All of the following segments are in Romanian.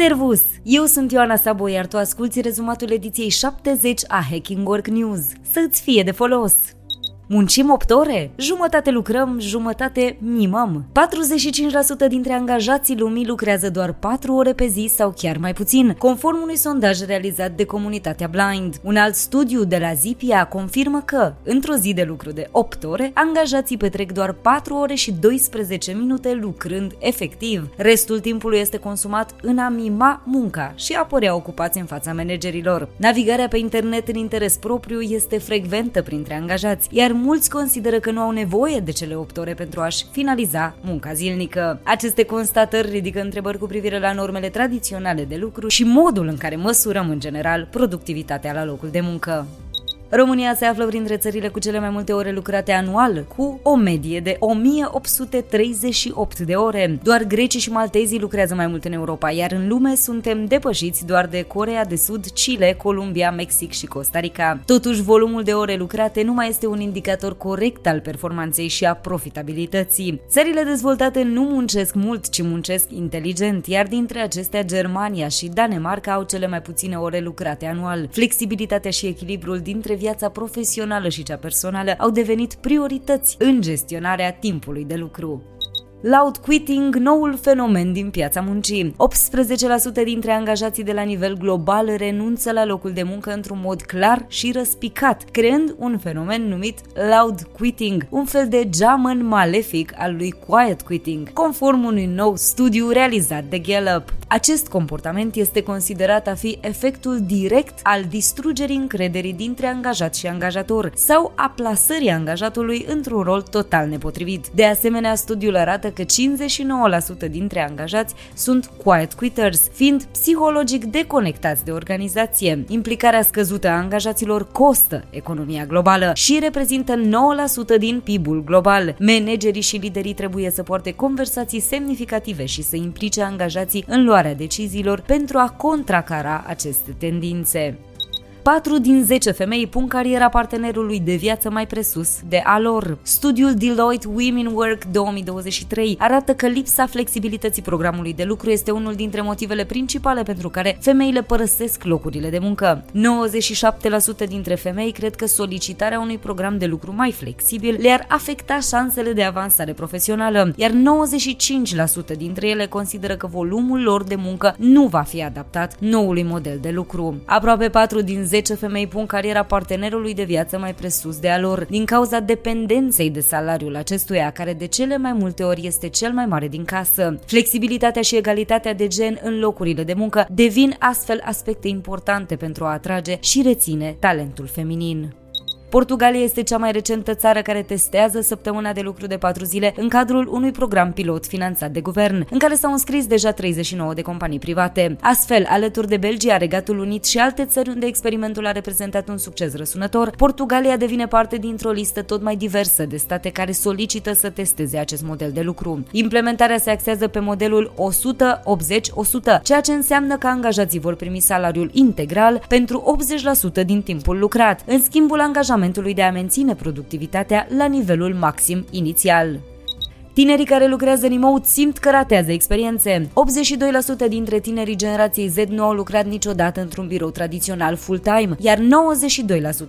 Servus! Eu sunt Ioana Sabo, iar tu asculti rezumatul ediției 70 a Hacking Work News. Să-ți fie de folos! Muncim 8 ore? Jumătate lucrăm, jumătate mimăm. 45% dintre angajații lumii lucrează doar 4 ore pe zi sau chiar mai puțin, conform unui sondaj realizat de comunitatea Blind. Un alt studiu de la Zipia confirmă că, într-o zi de lucru de 8 ore, angajații petrec doar 4 ore și 12 minute lucrând efectiv. Restul timpului este consumat în a mima munca și a părea ocupați în fața managerilor. Navigarea pe internet în interes propriu este frecventă printre angajați, iar mulți consideră că nu au nevoie de cele 8 ore pentru a-și finaliza munca zilnică. Aceste constatări ridică întrebări cu privire la normele tradiționale de lucru și modul în care măsurăm în general productivitatea la locul de muncă. România se află printre țările cu cele mai multe ore lucrate anual, cu o medie de 1838 de ore. Doar grecii și maltezii lucrează mai mult în Europa, iar în lume suntem depășiți doar de Corea de Sud, Chile, Columbia, Mexic și Costa Rica. Totuși, volumul de ore lucrate nu mai este un indicator corect al performanței și a profitabilității. Țările dezvoltate nu muncesc mult, ci muncesc inteligent, iar dintre acestea Germania și Danemarca au cele mai puține ore lucrate anual. Flexibilitatea și echilibrul dintre viața profesională și cea personală au devenit priorități în gestionarea timpului de lucru. Loud quitting, noul fenomen din piața muncii. 18% dintre angajații de la nivel global renunță la locul de muncă într-un mod clar și răspicat, creând un fenomen numit loud quitting, un fel de geamăn malefic al lui quiet quitting, conform unui nou studiu realizat de Gallup. Acest comportament este considerat a fi efectul direct al distrugerii încrederii dintre angajat și angajator sau a plasării angajatului într-un rol total nepotrivit. De asemenea, studiul arată că 59% dintre angajați sunt quiet quitters, fiind psihologic deconectați de organizație. Implicarea scăzută a angajaților costă economia globală și reprezintă 9% din PIB-ul global. Managerii și liderii trebuie să poarte conversații semnificative și să implice angajații în luarea deciziilor pentru a contracara aceste tendințe. 4 din 10 femei pun cariera partenerului de viață mai presus de a lor. Studiul Deloitte Women Work 2023 arată că lipsa flexibilității programului de lucru este unul dintre motivele principale pentru care femeile părăsesc locurile de muncă. 97% dintre femei cred că solicitarea unui program de lucru mai flexibil le-ar afecta șansele de avansare profesională, iar 95% dintre ele consideră că volumul lor de muncă nu va fi adaptat noului model de lucru. Aproape 4 din 10 femei pun cariera partenerului de viață mai presus de a lor, din cauza dependenței de salariul acestuia, care de cele mai multe ori este cel mai mare din casă. Flexibilitatea și egalitatea de gen în locurile de muncă devin astfel aspecte importante pentru a atrage și reține talentul feminin. Portugalia este cea mai recentă țară care testează săptămâna de lucru de 4 zile în cadrul unui program pilot finanțat de guvern, în care s-au înscris deja 39 de companii private. Astfel, alături de Belgia, Regatul Unit și alte țări unde experimentul a reprezentat un succes răsunător, Portugalia devine parte dintr-o listă tot mai diversă de state care solicită să testeze acest model de lucru. Implementarea se axează pe modelul 100-80-100, ceea ce înseamnă că angajații vor primi salariul integral pentru 80% din timpul lucrat, în schimbul angajamentului angajamentului de a menține productivitatea la nivelul maxim inițial. Tinerii care lucrează remote simt că ratează experiențe. 82% dintre tinerii generației Z nu au lucrat niciodată într-un birou tradițional full-time, iar 92%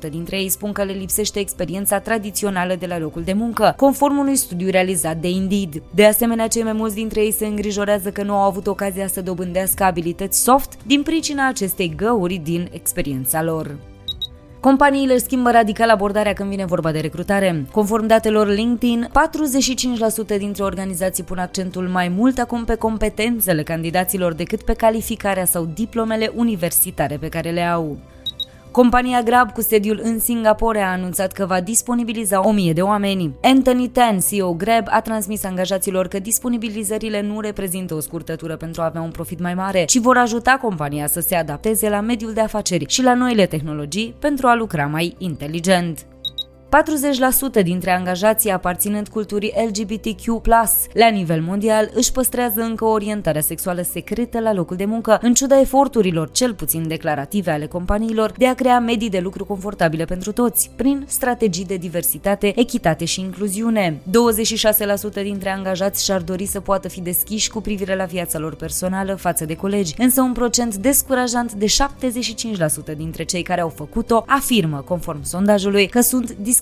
dintre ei spun că le lipsește experiența tradițională de la locul de muncă, conform unui studiu realizat de Indeed. De asemenea, cei mai mulți dintre ei se îngrijorează că nu au avut ocazia să dobândească abilități soft din pricina acestei găuri din experiența lor. Companiile schimbă radical abordarea când vine vorba de recrutare. Conform datelor LinkedIn, 45% dintre organizații pun accentul mai mult acum pe competențele candidaților decât pe calificarea sau diplomele universitare pe care le au. Compania Grab cu sediul în Singapore a anunțat că va disponibiliza 1000 de oameni. Anthony Tan, CEO Grab, a transmis angajaților că disponibilizările nu reprezintă o scurtătură pentru a avea un profit mai mare, ci vor ajuta compania să se adapteze la mediul de afaceri și la noile tehnologii pentru a lucra mai inteligent. 40% dintre angajații aparținând culturii LGBTQ+, la nivel mondial, își păstrează încă orientarea sexuală secretă la locul de muncă, în ciuda eforturilor cel puțin declarative ale companiilor de a crea medii de lucru confortabile pentru toți, prin strategii de diversitate, echitate și incluziune. 26% dintre angajați și-ar dori să poată fi deschiși cu privire la viața lor personală față de colegi, însă un procent descurajant de 75% dintre cei care au făcut-o afirmă, conform sondajului, că sunt discriminați,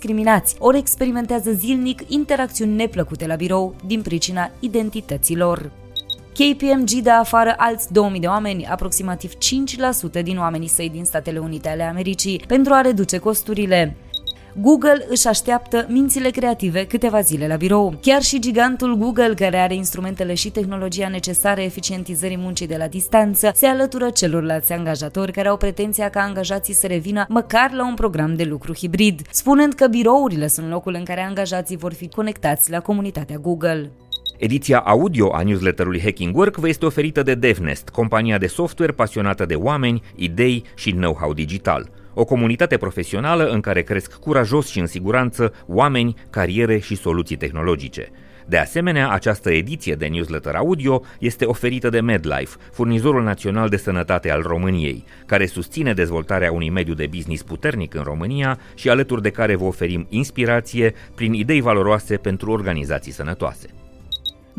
ori experimentează zilnic interacțiuni neplăcute la birou din pricina identităților. KPMG dă afară alți 2000 de oameni, aproximativ 5% din oamenii săi din Statele Unite ale Americii, pentru a reduce costurile. Google își așteaptă mințile creative câteva zile la birou. Chiar și gigantul Google, care are instrumentele și tehnologia necesare eficientizării muncii de la distanță, se alătură celorlalți angajatori care au pretenția ca angajații să revină măcar la un program de lucru hibrid, spunând că birourile sunt locul în care angajații vor fi conectați la comunitatea Google. Ediția audio a newsletterului Hacking Work vă este oferită de DevNest, compania de software pasionată de oameni, idei și know-how digital. O comunitate profesională în care cresc curajos și în siguranță oameni, cariere și soluții tehnologice. De asemenea, această ediție de newsletter audio este oferită de MedLife, furnizorul național de sănătate al României, care susține dezvoltarea unui mediu de business puternic în România și alături de care vă oferim inspirație prin idei valoroase pentru organizații sănătoase.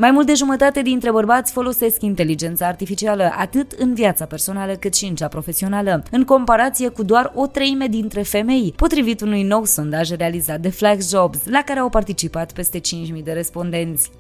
Mai mult de jumătate dintre bărbați folosesc inteligența artificială atât în viața personală cât și în cea profesională, în comparație cu doar o treime dintre femei, potrivit unui nou sondaj realizat de Flex Jobs, la care au participat peste 5.000 de respondenți.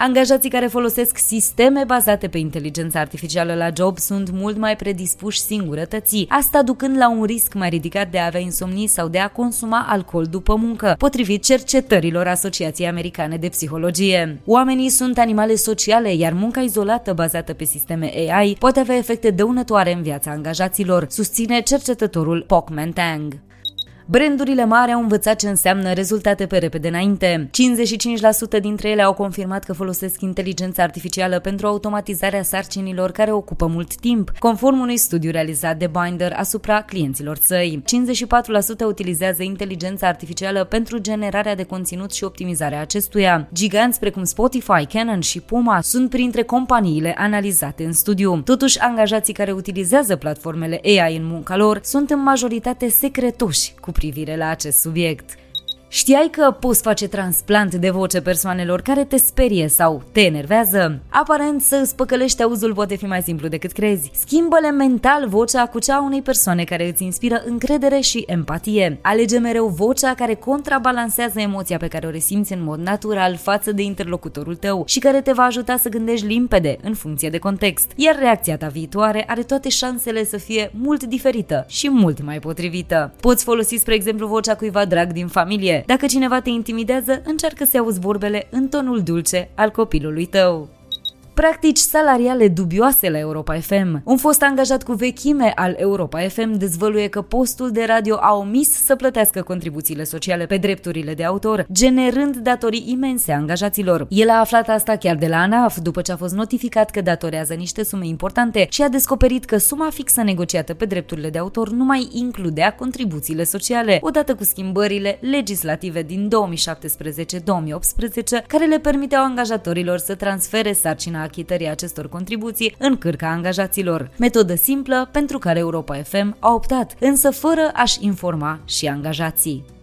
Angajații care folosesc sisteme bazate pe inteligența artificială la job sunt mult mai predispuși singurătății, asta ducând la un risc mai ridicat de a avea insomnii sau de a consuma alcool după muncă, potrivit cercetărilor Asociației Americane de Psihologie. Oamenii sunt animale sociale, iar munca izolată bazată pe sisteme AI poate avea efecte dăunătoare în viața angajaților, susține cercetătorul Pokman Tang. Brandurile mari au învățat ce înseamnă rezultate pe repede înainte. 55% dintre ele au confirmat că folosesc inteligența artificială pentru automatizarea sarcinilor care ocupă mult timp, conform unui studiu realizat de Binder asupra clienților săi. 54% utilizează inteligența artificială pentru generarea de conținut și optimizarea acestuia. Giganți precum Spotify, Canon și Puma sunt printre companiile analizate în studiu. Totuși, angajații care utilizează platformele AI în munca lor sunt în majoritate secretoși cu privire la acest subiect. Știai că poți face transplant de voce persoanelor care te sperie sau te enervează? Aparent să îți păcălești auzul poate fi mai simplu decât crezi. Schimbă-le mental vocea cu cea a unei persoane care îți inspiră încredere și empatie. Alege mereu vocea care contrabalansează emoția pe care o resimți în mod natural față de interlocutorul tău și care te va ajuta să gândești limpede în funcție de context. Iar reacția ta viitoare are toate șansele să fie mult diferită și mult mai potrivită. Poți folosi, spre exemplu, vocea cuiva drag din familie, dacă cineva te intimidează, încearcă să auzi vorbele în tonul dulce al copilului tău practici salariale dubioase la Europa FM. Un fost angajat cu vechime al Europa FM dezvăluie că postul de radio a omis să plătească contribuțiile sociale pe drepturile de autor, generând datorii imense angajaților. El a aflat asta chiar de la ANAF, după ce a fost notificat că datorează niște sume importante și a descoperit că suma fixă negociată pe drepturile de autor nu mai includea contribuțiile sociale, odată cu schimbările legislative din 2017-2018, care le permiteau angajatorilor să transfere sarcina achitării acestor contribuții în cârca angajaților. Metodă simplă pentru care Europa FM a optat, însă fără a-și informa și angajații.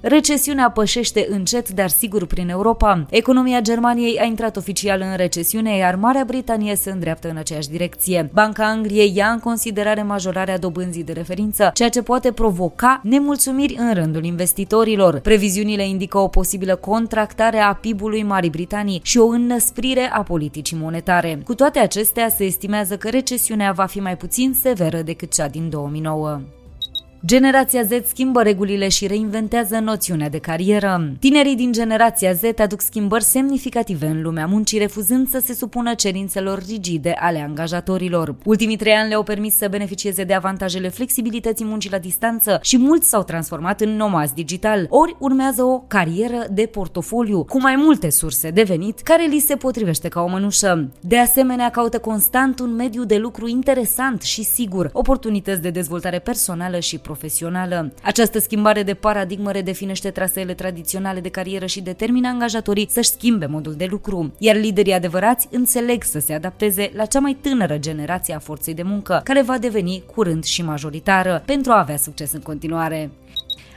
Recesiunea pășește încet, dar sigur prin Europa. Economia Germaniei a intrat oficial în recesiune, iar Marea Britanie se îndreaptă în aceeași direcție. Banca Angliei ia în considerare majorarea dobânzii de referință, ceea ce poate provoca nemulțumiri în rândul investitorilor. Previziunile indică o posibilă contractare a PIB-ului Marii Britanii și o înnăsprire a politicii monetare. Cu toate acestea, se estimează că recesiunea va fi mai puțin severă decât cea din 2009. Generația Z schimbă regulile și reinventează noțiunea de carieră. Tinerii din generația Z aduc schimbări semnificative în lumea muncii, refuzând să se supună cerințelor rigide ale angajatorilor. Ultimii trei ani le-au permis să beneficieze de avantajele flexibilității muncii la distanță și mulți s-au transformat în nomazi digital, ori urmează o carieră de portofoliu, cu mai multe surse de venit, care li se potrivește ca o mănușă. De asemenea, caută constant un mediu de lucru interesant și sigur, oportunități de dezvoltare personală și profesională. Această schimbare de paradigmă redefinește traseele tradiționale de carieră și determină angajatorii să-și schimbe modul de lucru, iar liderii adevărați înțeleg să se adapteze la cea mai tânără generație a forței de muncă, care va deveni curând și majoritară, pentru a avea succes în continuare.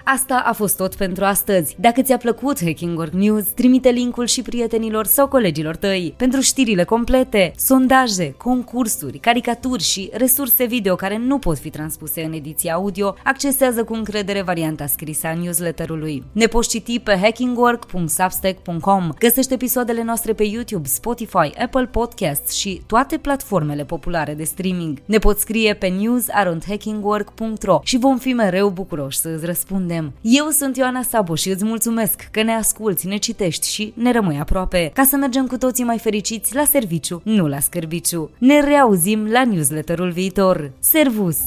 Asta a fost tot pentru astăzi. Dacă ți-a plăcut Hacking Work News, trimite linkul și prietenilor sau colegilor tăi. Pentru știrile complete, sondaje, concursuri, caricaturi și resurse video care nu pot fi transpuse în ediția audio, accesează cu încredere varianta scrisă a newsletterului. Ne poți citi pe hackingwork.substack.com. Găsește episoadele noastre pe YouTube, Spotify, Apple Podcasts și toate platformele populare de streaming. Ne poți scrie pe news.hackingwork.ro și vom fi mereu bucuroși să îți răspundem răspundem. Eu sunt Ioana Sabo și îți mulțumesc că ne asculți, ne citești și ne rămâi aproape, ca să mergem cu toții mai fericiți la serviciu, nu la scârbiciu. Ne reauzim la newsletterul viitor. Servus!